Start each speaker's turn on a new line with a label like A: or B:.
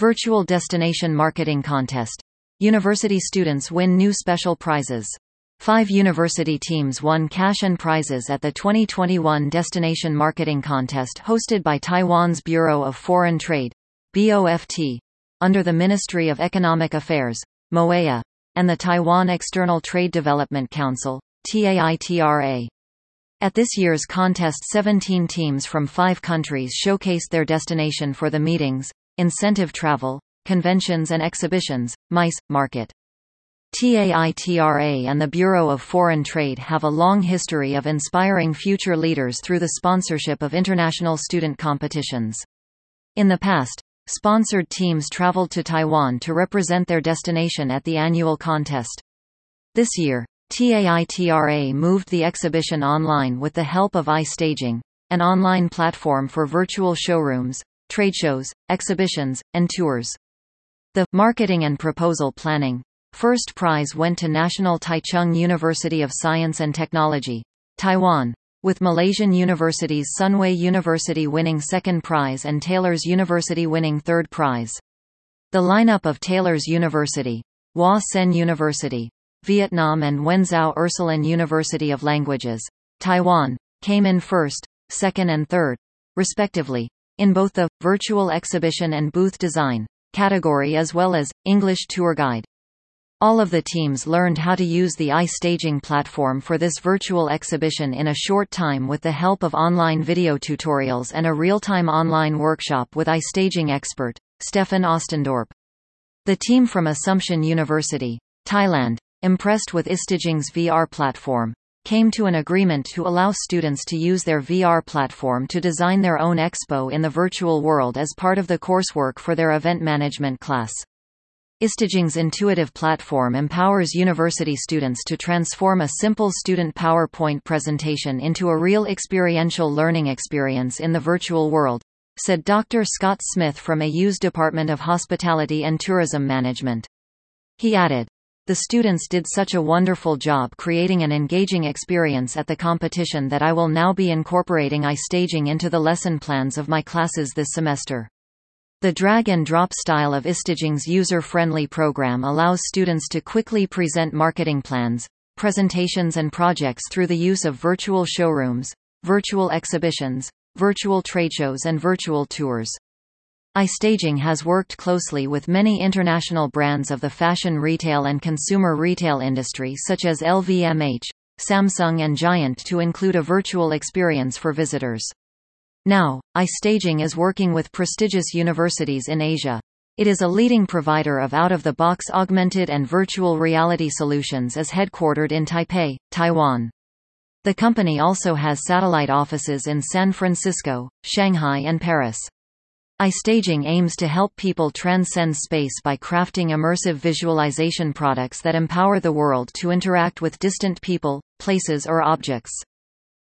A: Virtual Destination Marketing Contest. University students win new special prizes. Five university teams won cash and prizes at the 2021 Destination Marketing Contest hosted by Taiwan's Bureau of Foreign Trade, BOFT, under the Ministry of Economic Affairs, MOEA, and the Taiwan External Trade Development Council, TAITRA. At this year's contest 17 teams from five countries showcased their destination for the meetings, incentive travel, conventions and exhibitions, MICE, market. TAITRA and the Bureau of Foreign Trade have a long history of inspiring future leaders through the sponsorship of international student competitions. In the past, sponsored teams traveled to Taiwan to represent their destination at the annual contest. This year, TAITRA moved the exhibition online with the help of iStaging, an online platform for virtual showrooms, trade shows, exhibitions, and tours. The Marketing and Proposal Planning First prize went to National Taichung University of Science and Technology, Taiwan, with Malaysian universities Sunway University winning second prize and Taylor's University winning third prize. The lineup of Taylor's University, Hoa Sen University, Vietnam and Wenzao Ursuline University of Languages, Taiwan, came in first, second and third, respectively, in both the virtual exhibition and booth design category as well as English tour guide. All of the teams learned how to use the iStaging platform for this virtual exhibition in a short time with the help of online video tutorials and a real-time online workshop with iStaging expert, Stefan Ostendorp. The team from Assumption University, Thailand, impressed with iStaging's VR platform, came to an agreement to allow students to use their VR platform to design their own expo in the virtual world as part of the coursework for their event management class. iStaging's intuitive platform empowers university students to transform a simple student PowerPoint presentation into a real experiential learning experience in the virtual world, said Dr. Scott Smith from AU's Department of Hospitality and Tourism Management. He added, the students did such a wonderful job creating an engaging experience at the competition that I will now be incorporating iStaging into the lesson plans of my classes this semester. The drag-and-drop style of iStaging's user-friendly program allows students to quickly present marketing plans, presentations and projects through the use of virtual showrooms, virtual exhibitions, virtual trade shows and virtual tours. iStaging has worked closely with many international brands of the fashion retail and consumer retail industry such as LVMH, Samsung and Giant to include a virtual experience for visitors. Now, iStaging is working with prestigious universities in Asia. It is a leading provider of out-of-the-box augmented and virtual reality solutions is headquartered in Taipei, Taiwan. The company also has satellite offices in San Francisco, Shanghai and Paris. iStaging aims to help people transcend space by crafting immersive visualization products that empower the world to interact with distant people, places or objects.